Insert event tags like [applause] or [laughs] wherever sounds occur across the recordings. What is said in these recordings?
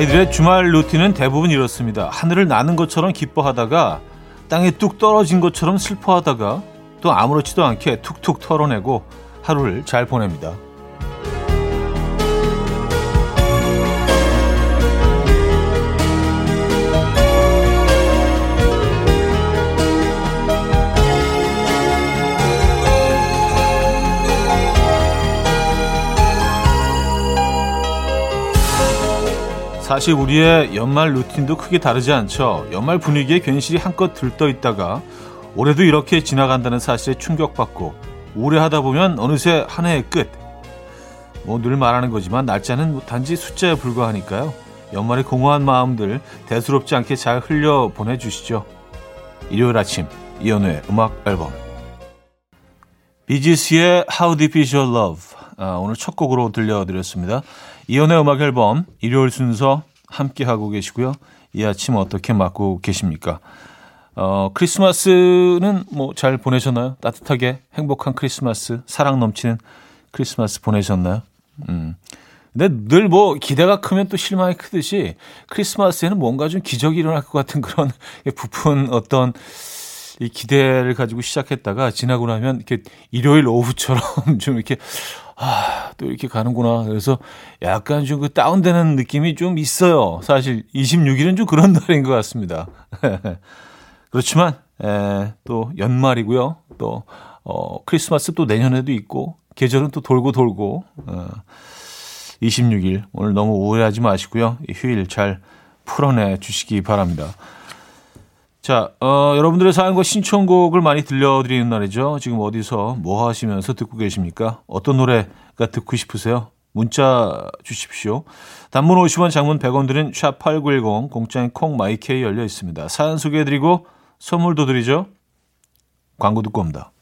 아이들의 주말 루틴은 대부분 이렇습니다. 하늘을 나는 것처럼 기뻐하다가 땅에 뚝 떨어진 것처럼 슬퍼하다가 또 아무렇지도 않게 툭툭 털어내고 하루를 잘 보냅니다. ' 사실 우리의 연말 루틴도 크게 다르지 않죠. 연말 분위기에 괜시리 한껏 들떠 있다가 올해도 이렇게 지나간다는 사실에 충격받고 우울해하다 보면 어느새 한 해의 끝. 뭐 늘 말하는 거지만 날짜는 단지 숫자에 불과하니까요. 연말의 공허한 마음들 대수롭지 않게 잘 흘려 보내주시죠. 일요일 아침 이연우의 음악 앨범 비지스의 How Deep Is Your Love 아, 오늘 첫 곡으로 들려드렸습니다. 이연의 음악 앨범 일요일 순서 함께 하고 계시고요. 이 아침 어떻게 맞고 계십니까? 어, 크리스마스는 뭐 잘 보내셨나요? 따뜻하게 행복한 크리스마스, 사랑 넘치는 크리스마스 보내셨나요? 음. 근데 늘 뭐 기대가 크면 또 실망이 크듯이 크리스마스에는 뭔가 좀 기적이 일어날 것 같은 그런 [laughs] 부푼 어떤 이 기대를 가지고 시작했다가 지나고 나면 이렇게 일요일 오후처럼 [laughs] 좀 이렇게 아, 또 이렇게 가는구나. 그래서 약간 좀 그 다운되는 느낌이 좀 있어요. 사실 26일은 좀 그런 [laughs] 날인 것 같습니다. [laughs] 그렇지만 에, 또 연말이고요. 또 어, 크리스마스 또 내년에도 있고 계절은 또 돌고 돌고 어, 26일 오늘 너무 우울해하지 마시고요. 이 휴일 잘 풀어내 주시기 바랍니다. 자, 어, 여러분들의 사연과 신청곡을 많이 들려드리는 날이죠. 지금 어디서 뭐 하시면서 듣고 계십니까? 어떤 노래가 듣고 싶으세요? 문자 주십시오. 단문 50원, 장문 100원 드린 샵8910 공짜인 콩 마이케이 열려 있습니다. 사연 소개해드리고 선물도 드리죠. 광고 듣고 옵니다.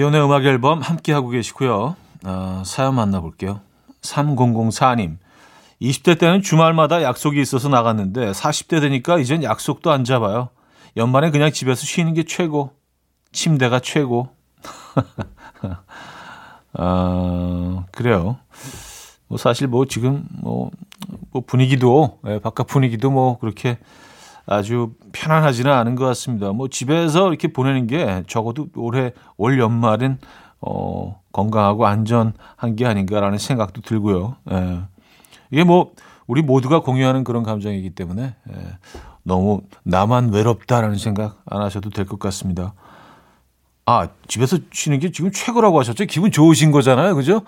이연의 음악 앨범 함께 하고 계시고요. 어, 사연 만나볼게요. 3004님. 20대 때는 주말마다 약속이 있어서 나갔는데 40대 되니까 이젠 약속도 안 잡아요. 연말에 그냥 집에서 쉬는 게 최고. 침대가 최고. 어, [laughs] 그래요. 뭐 사실 뭐 지금 뭐, 뭐 분위기도 예, 바깥 분위기도 뭐 그렇게 아주 편안하지는 않은 것 같습니다. 뭐 집에서 이렇게 보내는 게 적어도 올해 올 연말은 어, 건강하고 안전한 게 아닌가라는 생각도 들고요. 예. 이게 뭐 우리 모두가 공유하는 그런 감정이기 때문에 예. 너무 나만 외롭다라는 생각 안 하셔도 될 것 같습니다. 아 집에서 쉬는 게 지금 최고라고 하셨죠? 기분 좋으신 거잖아요, 그죠?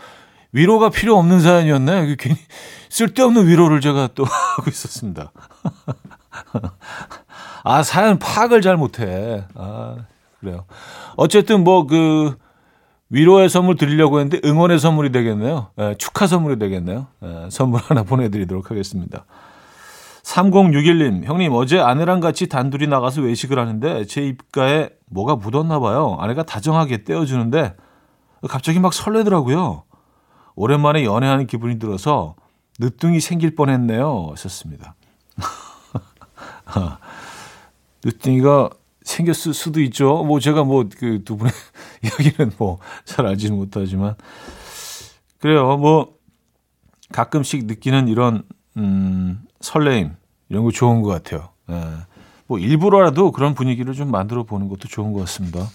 위로가 필요 없는 사연이었나요? 괜히 쓸데없는 위로를 제가 또 [laughs] 하고 있었습니다. [laughs] 아, 사연 파악을 잘 못해. 아, 그래요. 어쨌든 뭐 그 위로의 선물 드리려고 했는데 응원의 선물이 되겠네요. 예, 축하 선물이 되겠네요. 예, 선물 하나 보내드리도록 하겠습니다. 3061님, 형님, 어제 아내랑 같이 단둘이 나가서 외식을 하는데 제 입가에 뭐가 묻었나 봐요. 아내가 다정하게 떼어주는데 갑자기 막 설레더라고요. 오랜만에 연애하는 기분이 들어서 늦둥이 생길 뻔했네요. 하셨습니다. [laughs] 늦둥이가 생겼을 수도 있죠. 뭐 제가 뭐 그 두 분의 [laughs] 이야기는 뭐 잘 알지는 못하지만 그래요. 뭐 가끔씩 느끼는 이런 음 설레임 이런 거 좋은 것 같아요. 예. 뭐 일부러라도 그런 분위기를 좀 만들어 보는 것도 좋은 것 같습니다.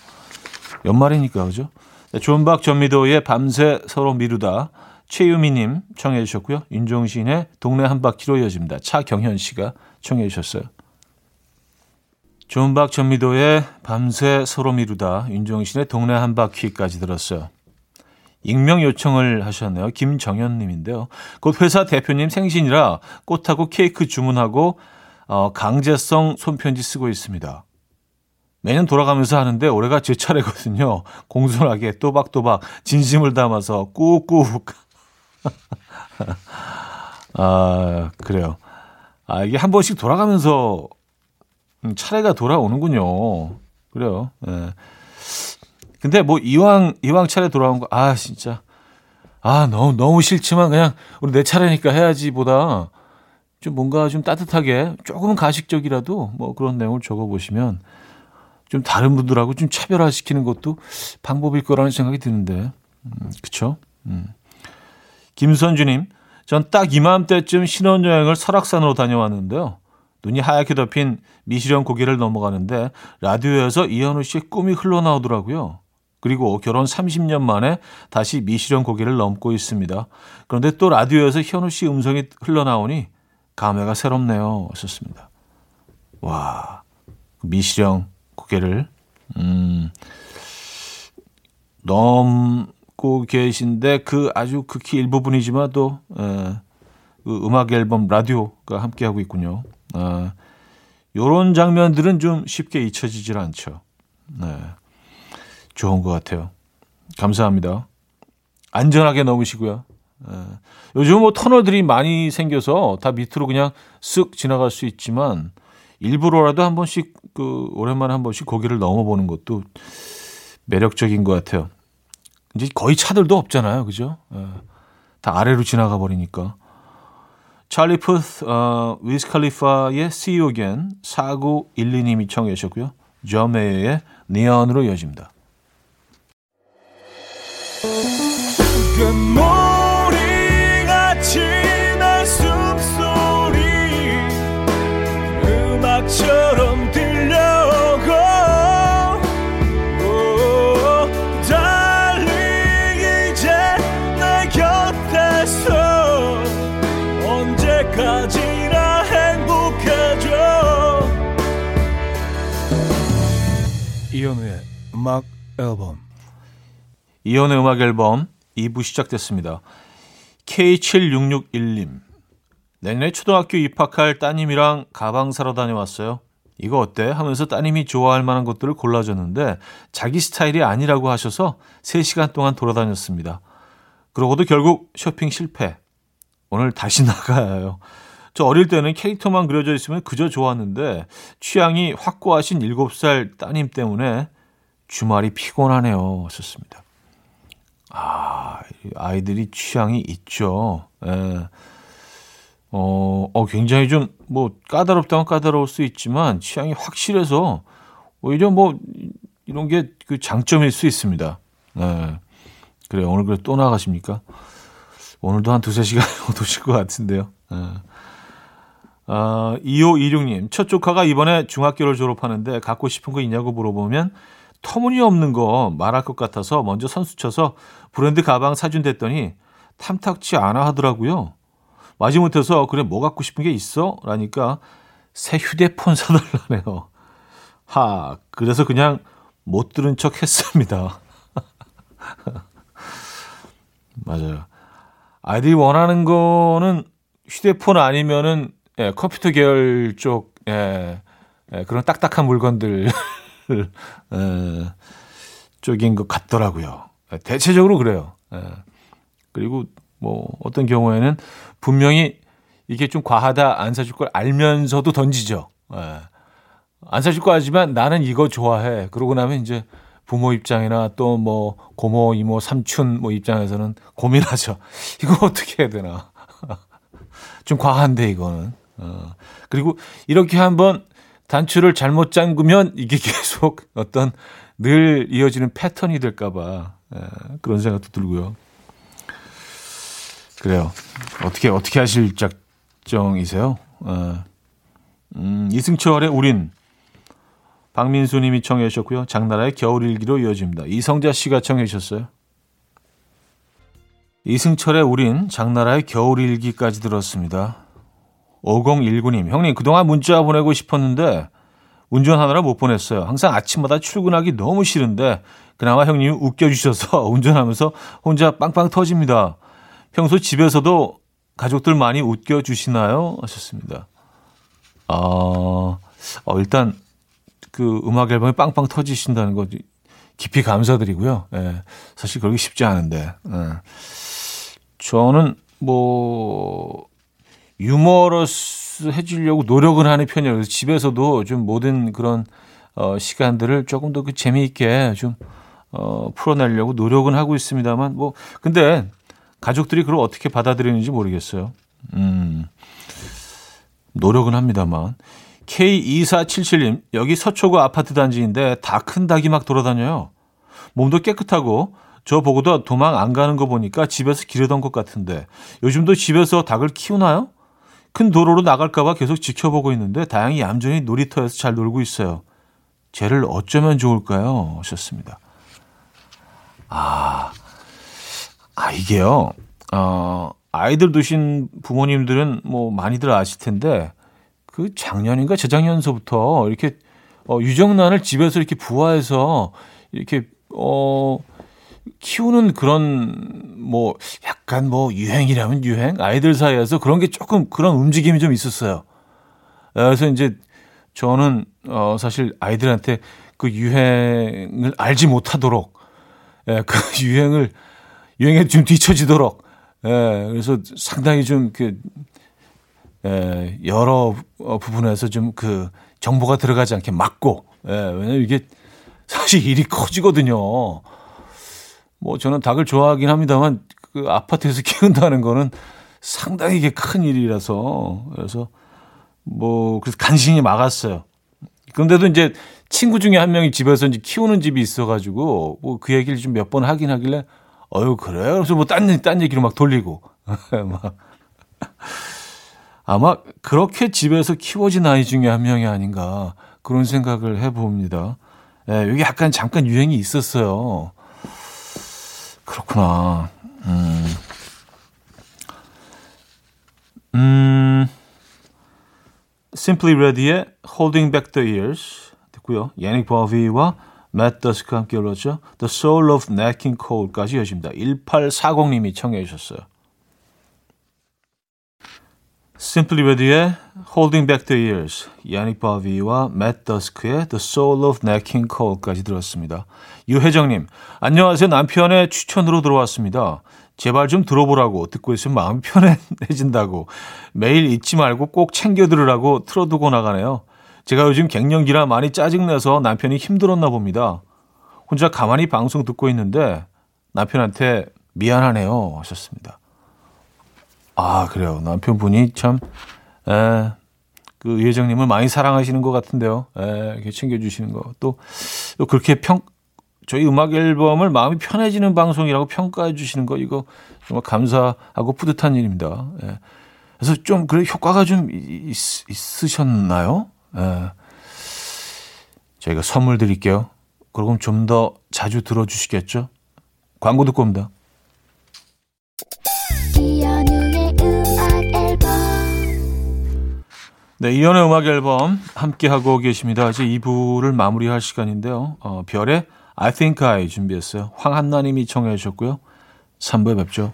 연말이니까 그죠? 네, 존박 전미도의 밤새 서로 미루다 최유미님 청해 주셨고요. 윤종신의 동네 한 바퀴로 이어집니다. 차경현 씨가 청해 주셨어요. 존박 전미도의 밤새 서로 미루다 윤종신의 동네 한 바퀴까지 들었어요. 익명 요청을 하셨네요. 김정현 님인데요. 곧 회사 대표님 생신이라 꽃하고 케이크 주문하고 어, 강제성 손편지 쓰고 있습니다. 매년 돌아가면서 하는데 올해가 제 차례거든요. [laughs] 공손하게 또박또박 진심을 담아서 꾹꾹 [laughs] 아, 그래요. 아, 이게 한 번씩 돌아가면서 음, 차례가 돌아오는군요. 그래요. 예. 근데 뭐 이왕 이왕 차례 돌아온 거 아 진짜 아 너무 너무 싫지만 그냥 우리 내 차례니까 해야지보다 좀 뭔가 좀 따뜻하게 조금은 가식적이라도 뭐 그런 내용을 적어 보시면 좀 다른 분들하고 좀 차별화시키는 것도 방법일 거라는 생각이 드는데 음, 그쵸? 음. 김선주님 전 딱 이맘때쯤 신혼여행을 설악산으로 다녀왔는데요. 눈이 하얗게 덮인 미시령 고개를 넘어가는데 라디오에서 이현우 씨의 꿈이 흘러나오더라고요. 그리고 결혼 30년 만에 다시 미시령 고개를 넘고 있습니다. 그런데 또 라디오에서 현우 씨 음성이 흘러나오니 감회가 새롭네요. 썼습니다. 와, 미시령 고개를 음, 넘고 계신데 그 아주 극히 일부분이지만 또 에, 그 음악 앨범 라디오가 함께하고 있군요. 아, 요런 장면들은 좀 쉽게 잊혀지질 않죠. 네. 좋은 것 같아요. 감사합니다. 안전하게 넘으시고요. 네. 요즘 뭐 터널들이 많이 생겨서 다 밑으로 그냥 쓱 지나갈 수 있지만 일부러라도 한 번씩 그 오랜만에 한 번씩 거기를 넘어보는 것도 매력적인 것 같아요. 이제 거의 차들도 없잖아요, 그죠? 네. 다 아래로 지나가 버리니까. 찰리 푸스, 어, 위스 칼리파의 See You Again 4912님이 청해 주셨고요. 저메이의 니언으로 이어집니다. 음악 앨범 이현우의 음악 앨범 2부 시작됐습니다. K7661님. 내년에 초등학교 입학할 따님이랑 가방 사러 다녀왔어요. 이거 어때? 하면서 따님이 좋아할 만한 것들을 골라줬는데 자기 스타일이 아니라고 하셔서 3시간 동안 돌아다녔습니다. 그러고도 결국 쇼핑 실패. 오늘 다시 [laughs] 나가야 해요. 저 어릴 때는 캐릭터만 그려져 있으면 그저 좋았는데 취향이 확고하신 7살 따님 때문에 주말이 피곤하네요. 하셨습니다. 아, 아이들이 취향이 있죠. 예. 어, 어, 굉장히 좀, 뭐, 까다롭다면 까다로울 수 있지만, 취향이 확실해서, 오히려 뭐, 이런 게 그 장점일 수 있습니다. 예. 그래, 오늘 그래 또 나가십니까? 오늘도 한 두세 시간 [laughs] 오실 것 같은데요. 예. 아, 2526님, 첫 조카가 이번에 중학교를 졸업하는데 갖고 싶은 거 있냐고 물어보면 터무니없는 거 말할 것 같아서 먼저 선수 쳐서 브랜드 가방 사준댔더니 탐탁치 않아 하더라고요. 마지못해서 그래 뭐 갖고 싶은 게 있어? 라니까 새 휴대폰 [laughs] 사달라네요. 하 그래서 그냥 못 들은 척 했습니다. [laughs] 맞아요. 아이들이 원하는 거는 휴대폰 아니면은 예, 컴퓨터 계열 쪽 예, 예, 그런 딱딱한 물건들 [laughs] 에, 쪽인 것 같더라고요. 대체적으로 그래요. 에, 그리고 뭐 어떤 경우에는 분명히 이게 좀 과하다 안 사줄 걸 알면서도 던지죠. 에, 안 사줄 거 하지만 나는 이거 좋아해. 그러고 나면 이제 부모 입장이나 또 뭐 고모, 이모, 삼촌 뭐 입장에서는 고민하죠. [laughs] 이거 어떻게 해야 되나. [laughs] 좀 과한데 이거는. 어. 그리고 이렇게 한번 단추를 잘못 잠그면 이게 [laughs] 계속 어떤 늘 이어지는 패턴이 될까봐 예, 그런 생각도 들고요. 그래요. 어떻게 어떻게 하실 작정이세요? 예. 음, 이승철의 우린 박민수님이 청해 주셨고요. 장나라의 겨울일기로 이어집니다. 이성자 씨가 청해 주셨어요. 이승철의 우린 장나라의 겨울일기까지 들었습니다. 5019님, 형님, 그동안 문자 보내고 싶었는데, 운전하느라 못 보냈어요. 항상 아침마다 출근하기 너무 싫은데, 그나마 형님이 웃겨주셔서 [laughs] 운전하면서 혼자 빵빵 터집니다. 평소 집에서도 가족들 많이 웃겨주시나요? 하셨습니다. 아, 어, 일단, 그 음악 앨범이 빵빵 터지신다는 거 깊이 감사드리고요. 예, 사실 그러기 쉽지 않은데, 예. 저는 뭐 유머러스 해주려고 노력은 하는 편이에요. 집에서도 좀 모든 그런 어, 시간들을 조금 더 그 재미있게 좀 어, 풀어내려고 노력은 하고 있습니다만 뭐 근데 가족들이 그걸 어떻게 받아들이는지 모르겠어요. 음, 노력은 합니다만. K2477님, 여기 서초구 아파트 단지인데 다 큰 닭이 막 돌아다녀요. 몸도 깨끗하고 저 보고도 도망 안 가는 거 보니까 집에서 기르던 것 같은데 요즘도 집에서 닭을 키우나요? 큰 도로로 나갈까봐 계속 지켜보고 있는데 다행히 얌전히 놀이터에서 잘 놀고 있어요. 쟤를 어쩌면 좋을까요? 하셨습니다. 아, 아, 이게요, 어, 아이들 두신 부모님들은 뭐 많이들 아실 텐데, 그 작년인가 재작년서부터 이렇게, 어, 유정란을 집에서 이렇게 부화해서 이렇게, 어, 키우는 그런 뭐 약간 뭐 유행이라면 유행 아이들 사이에서 그런 게 조금 그런 움직임이 좀 있었어요. 그래서 이제 저는 어 사실 아이들한테 그 유행을 알지 못하도록 예, 그 [laughs] 유행을 유행에 좀 뒤처지도록 예, 그래서 상당히 좀그 예, 여러 부분에서 좀 그 정보가 들어가지 않게 막고 예, 왜냐면 이게 사실 일이 커지거든요. 뭐 저는 닭을 좋아하긴 합니다만 그 아파트에서 [laughs] 키운다는 거는 상당히 큰 일이라서 그래서 뭐 그래서 간신히 막았어요. 그런데도 이제 친구 중에 한 명이 집에서 이제 키우는 집이 있어가지고 뭐 그 얘기를 좀 몇 번 하긴 하길래 어유 그래요. 그래서 뭐딴 딴 얘기로 막 돌리고 [laughs] 막 아마 그렇게 집에서 키워진 아이 중에 한 명이 아닌가 그런 생각을 해봅니다. 예, 여기 약간 잠깐 유행이 있었어요. 그렇구나. 음. 음. Simply Ready의 Holding Back the Years 듣고요. 야닉 버비와 맷 더스크 함께 올렸죠. The Soul of Nat King Cole까지 이어집니다. 1840님이 청해 주셨어요. Simply Ready의 Holding Back the Years, 야닉 바비와 맷 더스크의 The Soul of Nat King Cole까지 들었습니다. 유혜정님, 안녕하세요. 남편의 추천으로 들어왔습니다. 제발 좀 들어보라고 듣고 있으면 마음이 편해진다고 매일 잊지 말고 꼭 챙겨 들으라고 틀어두고 나가네요. 제가 요즘 갱년기라 많이 짜증내서 남편이 힘들었나 봅니다. 혼자 가만히 방송 듣고 있는데 남편한테 미안하네요 하셨습니다. 아 그래요 남편분이 참 에, 그 예정님을 많이 사랑하시는 것 같은데요. 에, 이렇게 챙겨주시는 거 또 또 그렇게 평 저희 음악 앨범을 마음이 편해지는 방송이라고 평가해 주시는 거 이거 정말 감사하고 뿌듯한 일입니다. 예. 그래서 좀 그래 효과가 좀 있, 있으셨나요? 예. 저희가 선물 드릴게요. 그럼 좀 더 자주 들어주시겠죠? 광고 듣고 옵니다. 네, 이연의 음악 앨범 함께 하고 계십니다. 이제 2부를 마무리할 시간인데요. 어, 별의 I Think I 준비했어요. 황한나 님이 청해 주셨고요. 3부에 뵙죠.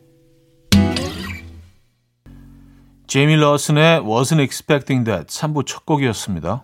제이미 러슨의 Wasn't Expecting That 3부 첫 곡이었습니다.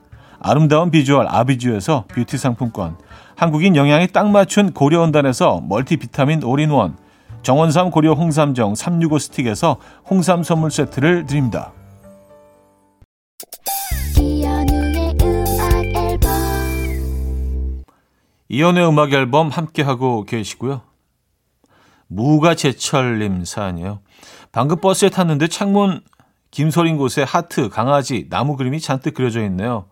아름다운 비주얼 아비주에서 뷰티 상품권 한국인 영양에 딱 맞춘 고려원단에서 multivitamin all-in-one 정원삼 고려 홍삼정 365 스틱에서 홍삼 선물 세트를 드립니다. 이연의 음악 앨범 함께 하고 계시고요. 무가 제철님 사연이에요. 방금 버스에 탔는데 창문 김소린 곳에 하트, 강아지, 나무 그림이 잔뜩 그려져 있네요.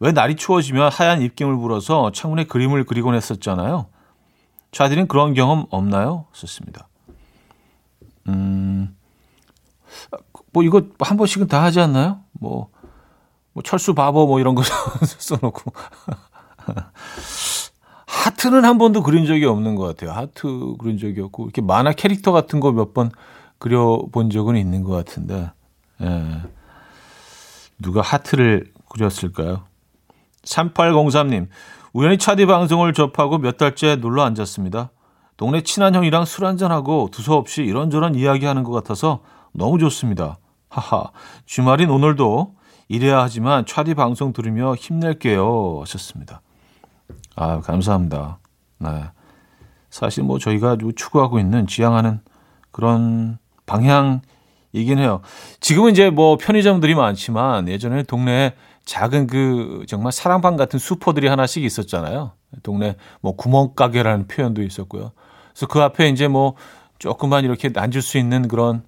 왜 날이 추워지면 하얀 입김을 불어서 창문에 그림을 그리곤 했었잖아요. 차들은 그런 경험 없나요? 썼습니다. 음, 뭐 이거 한 번씩은 다 하지 않나요? 뭐, 뭐 철수 바보 뭐 이런 거 [laughs] 써놓고. 하트는 한 번도 그린 적이 없는 것 같아요. 하트 그린 적이 없고 이렇게 만화 캐릭터 같은 거 몇 번 그려본 적은 있는 것 같은데 예. 누가 하트를 그렸을까요? 3803님 우연히 차디 방송을 접하고 몇 달째 놀러 앉았습니다. 동네 친한 형이랑 술 한잔하고 두서없이 이런저런 이야기하는 것 같아서 너무 좋습니다. 하하 주말인 오늘도 이래야 하지만 차디 방송 들으며 힘낼게요 하셨습니다. 아, 감사합니다. 네. 사실 뭐 저희가 추구하고 있는 지향하는 그런 방향이긴 해요. 지금은 이제 뭐 편의점들이 많지만 예전에 동네에 작은 그 정말 사랑방 같은 슈퍼들이 하나씩 있었잖아요. 동네 뭐 구멍가게라는 표현도 있었고요. 그래서 그 앞에 이제 뭐 조금만 이렇게 앉을 수 있는 그런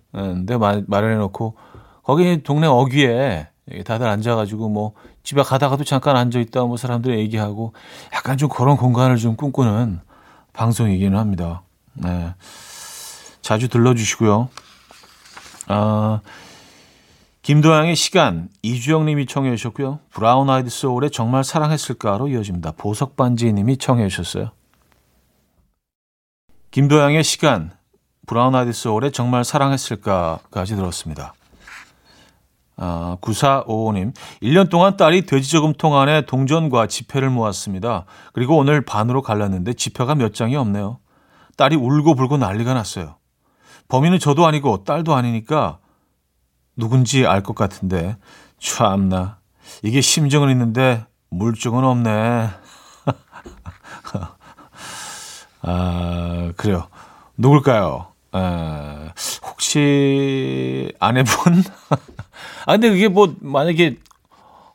데 마련해 놓고 거기 동네 어귀에 다들 앉아가지고 뭐 집에 가다가도 잠깐 앉아 있다 뭐 사람들 얘기하고 약간 좀 그런 공간을 좀 꿈꾸는 방송이기는 합니다. 네. 자주 들러주시고요. 아, 김도향의 시간 이주영 님이 청해 주셨고요. 브라운 아이드 소울의 정말 사랑했을까로 이어집니다. 보석 반지 님이 청해 주셨어요. 김도향의 시간 브라운 아이드 소울의 정말 사랑했을까까지 들었습니다. 아, 9455님, 1년 동안 딸이 돼지저금통 안에 동전과 지폐를 모았습니다. 그리고 오늘 반으로 갈랐는데 지폐가 몇 장이 없네요. 딸이 울고 불고 난리가 났어요. 범인은 저도 아니고 딸도 아니니까 누군지 알 것 같은데, 참나. 이게 심정은 있는데 물증은 없네. [laughs] 아, 그래요. 누굴까요? 에, 혹시 아내분? [laughs] 아, 근데 그게 뭐, 만약에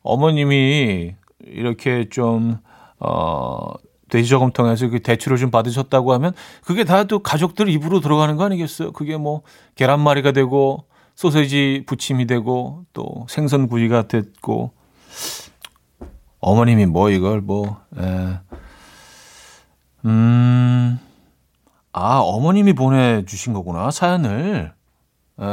어머님이 이렇게 좀, 어, 돼지저금통에서 그 대출을 좀 받으셨다고 하면 그게 다 또 가족들 입으로 들어가는 거 아니겠어요? 그게 뭐 계란말이가 되고 소세지 부침이 되고 또 생선 구이가 됐고 어머님이 뭐 이걸 뭐 에. 음. 아, 어머님이 보내 주신 거구나. 사연을. 에.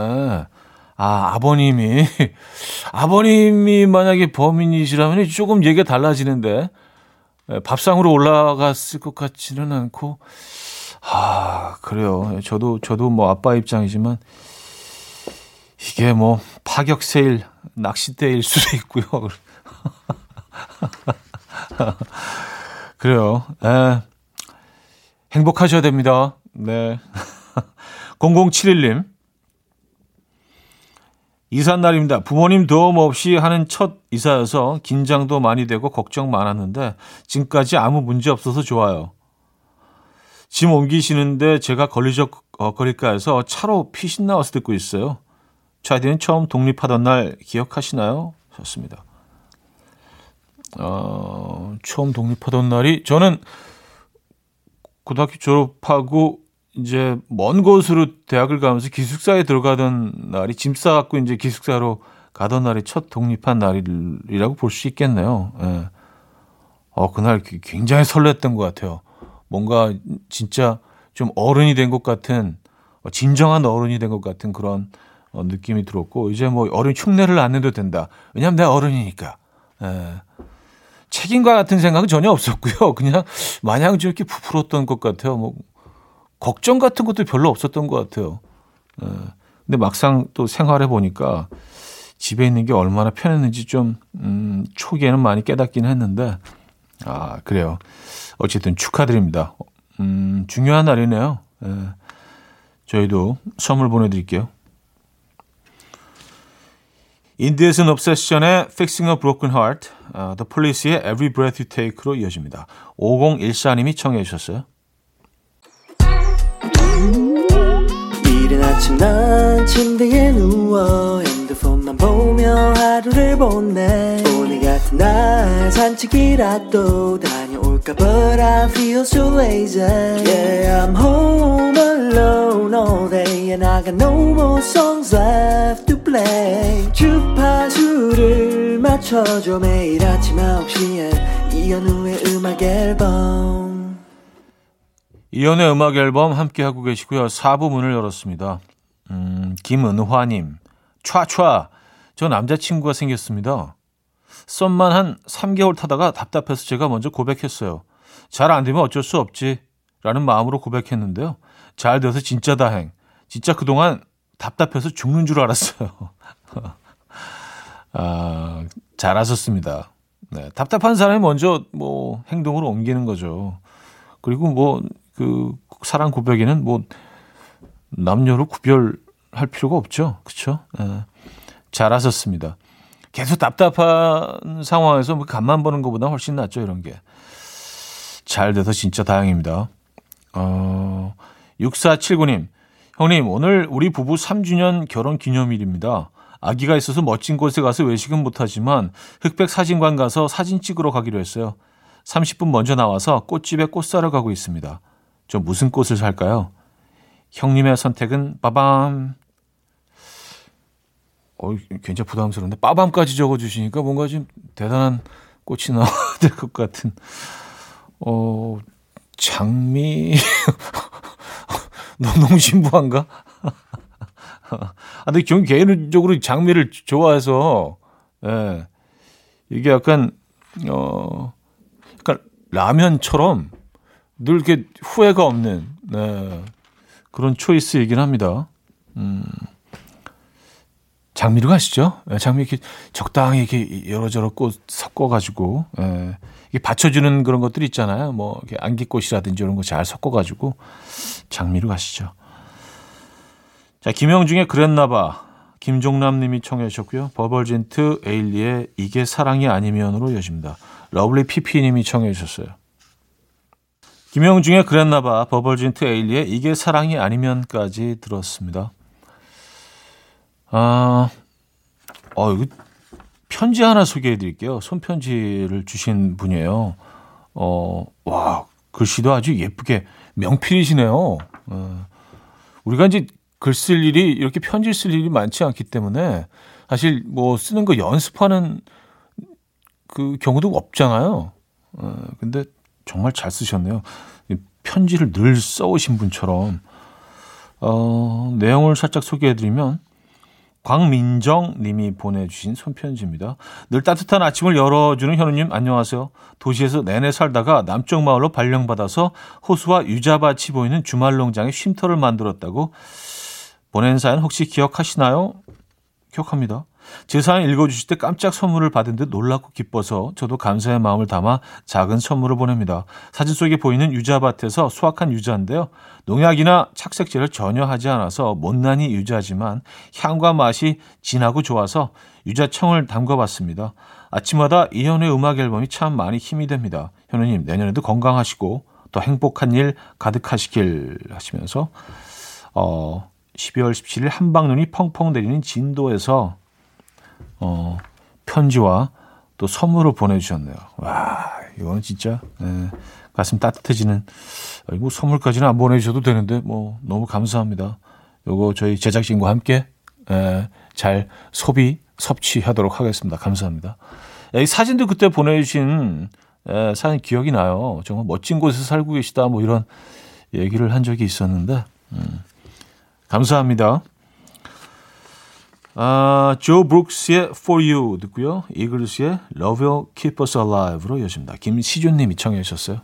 아, 아버님이, [laughs] 아버님이 만약에 범인이시라면 조금 얘기가 달라지는데, 밥상으로 올라갔을 것 같지는 않고, 아, 그래요. 저도, 저도 뭐 아빠 입장이지만, 이게 뭐 파격 세일, 낚싯대일 수도 있고요. [laughs] 그래요. 에, 행복하셔야 됩니다. 네. 0071님. 이사 날입니다. 부모님 도움 없이 하는 첫 이사여서 긴장도 많이 되고 걱정 많았는데 지금까지 아무 문제 없어서 좋아요. 짐 옮기시는데 제가 걸리적 어, 거릴까 해서 차로 피신 나와서 듣고 있어요. 차디는 처음 독립하던 날 기억하시나요? 좋습니다. 어, 처음 독립하던 날이 저는 고등학교 졸업하고 이제 먼 곳으로 대학을 가면서 기숙사에 들어가던 날이 짐 싸갖고 이제 기숙사로 가던 날이 첫 독립한 날이라고 볼 수 있겠네요. 예. 어, 그날 굉장히 설렜던 것 같아요. 뭔가 진짜 좀 어른이 된 것 같은, 어, 진정한 어른이 된 것 같은 그런 어, 느낌이 들었고, 이제 뭐 어른 흉내를 안 내도 된다. 왜냐면 내가 어른이니까. 예. 책임과 같은 생각은 전혀 없었고요. [laughs] 그냥 마냥 좀 이렇게 부풀었던 것 같아요. 뭐, 걱정 같은 것도 별로 없었던 것 같아요. 예. 근데 막상 또 생활해 보니까 집에 있는 게 얼마나 편했는지 좀, 음, 초기에는 많이 깨닫긴 했는데, 아, 그래요. 어쨌든 축하드립니다. 음, 중요한 날이네요. 예. 저희도 선물 보내드릴게요. 인디에슨 옵세션의 Fixing a Broken Heart, uh, The Police의 Every Breath You Take로 이어집니다. 5014님이 청해 주셨어요. 이른 아침 난 침대에 누워 핸드폰만 보며 하루를 보내 오늘 같은 날 산책이라도 다녀올까 But I feel so lazy Yeah I'm home alone all day And I got no more songs left to play 주파수를 맞춰줘 매일 아침 9시에 이현우의 음악 앨범 이연의 음악 앨범 함께 하고 계시고요. 4부 문을 열었습니다. 음, 김은화님, 촤촤. 저 남자친구가 생겼습니다. 썸만 한 3개월 타다가 답답해서 제가 먼저 고백했어요. 잘 안 되면 어쩔 수 없지. 라는 마음으로 고백했는데요. 잘 돼서 진짜 다행. 진짜 그동안 답답해서 죽는 줄 알았어요. [laughs] 아, 잘하셨습니다. 네, 답답한 사람이 먼저 뭐 행동으로 옮기는 거죠. 그리고 뭐 그 사랑 고백에는 뭐 남녀로 구별할 필요가 없죠. 그렇죠? 네, 잘하셨습니다. 계속 답답한 상황에서 뭐 간만 보는 것보다 훨씬 낫죠, 이런 게. 잘 돼서 진짜 다행입니다. 어, 6479님, 형님, 오늘 우리 부부 3주년 결혼 기념일입니다. 아기가 있어서 멋진 곳에 가서 외식은 못하지만 흑백 사진관 가서 사진 찍으러 가기로 했어요. 30분 먼저 나와서 꽃집에 꽃 사러 가고 있습니다. 저 무슨 꽃을 살까요? 형님의 선택은 빠밤. 어, 굉장히 부담스러운데 빠밤까지 적어주시니까 뭔가 좀 대단한 꽃이 나와야 될 것 같은. 어, 장미. [laughs] 너무 신부한가? 아, 근데 전 개인적으로 장미를 좋아해서, 예. 이게 약간, 어, 약간 라면처럼 늘 이렇게 후회가 없는, 네. 그런 초이스이긴 합니다. 음. 장미로 가시죠. 예, 장미 이렇게 적당히 이렇게 여러저러 꽃 섞어가지고, 예. 이게 받쳐주는 그런 것들이 있잖아요. 뭐, 이렇게 안기꽃이라든지 이런 거 잘 섞어가지고, 장미로 가시죠. 자, 김형중의 그랬나봐. 김종남 님이 청해 주셨고요. 버벌진트 에일리의 이게 사랑이 아니면으로 이어집니다. 러블리 피피 님이 청해 주셨어요. 김형중의 그랬나봐. 버벌진트 에일리의 이게 사랑이 아니면까지 들었습니다. 아, 어, 이거 편지 하나 소개해 드릴게요. 손편지를 주신 분이에요. 어, 와, 글씨도 아주 예쁘게 명필이시네요. 어, 우리가 이제 글 쓸 일이 이렇게 편지 쓸 일이 많지 않기 때문에 사실 뭐 쓰는 거 연습하는 그 경우도 없잖아요. 어, 근데 정말 잘 쓰셨네요. 편지를 늘 써오신 분처럼 어, 내용을 살짝 소개해드리면 광민정 님이 보내주신 손편지입니다. 늘 따뜻한 아침을 열어주는 현우님 안녕하세요. 도시에서 내내 살다가 남쪽 마을로 발령받아서 호수와 유자밭이 보이는 주말 농장에 쉼터를 만들었다고 보낸 사연 혹시 기억하시나요? 기억합니다. 제 사연 읽어주실 때 깜짝 선물을 받은 듯 놀랍고 기뻐서 저도 감사의 마음을 담아 작은 선물을 보냅니다. 사진 속에 보이는 유자밭에서 수확한 유자인데요. 농약이나 착색제를 전혀 하지 않아서 못난이 유자지만 향과 맛이 진하고 좋아서 유자청을 담궈봤습니다. 아침마다 이현우의 음악 앨범이 참 많이 힘이 됩니다. 현우님 내년에도 건강하시고 더 행복한 일 가득하시길 하시면서 어, 12월 17일 한방눈이 펑펑 내리는 진도에서 어, 편지와 또 선물을 보내주셨네요. 와, 이거는 진짜 예, 가슴 따뜻해지는 뭐 선물까지는 안 보내주셔도 되는데 뭐 너무 감사합니다. 요거 저희 제작진과 함께 예, 잘 소비 섭취하도록 하겠습니다. 감사합니다. 예, 이 사진도 그때 보내주신 예, 사진 기억이 나요. 정말 멋진 곳에서 살고 계시다 뭐 이런 얘기를 한 적이 있었는데 음, 감사합니다. 아, 조 브룩스의 For You 듣고요. 이글스의 Love Will Keep Us Alive로 여십니다. 김시준님이 청해 주셨어요.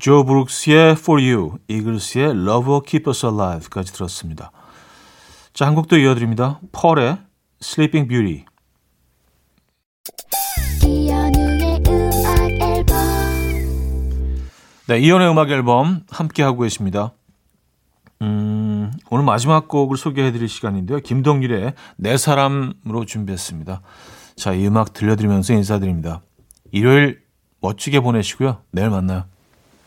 조 브룩스의 For You, 이글스의 Love Will Keep Us Alive까지 들었습니다. 자, 한 곡도 이어드립니다. 펄의 Sleeping Beauty. 네, 이연의 음악 앨범 함께 하고 계십니다. 음, 오늘 마지막 곡을 소개해드릴 시간인데요. 김동률의 내 사람으로 준비했습니다. 자, 이 음악 들려드리면서 인사드립니다. 일요일 멋지게 보내시고요. 내일 만나요.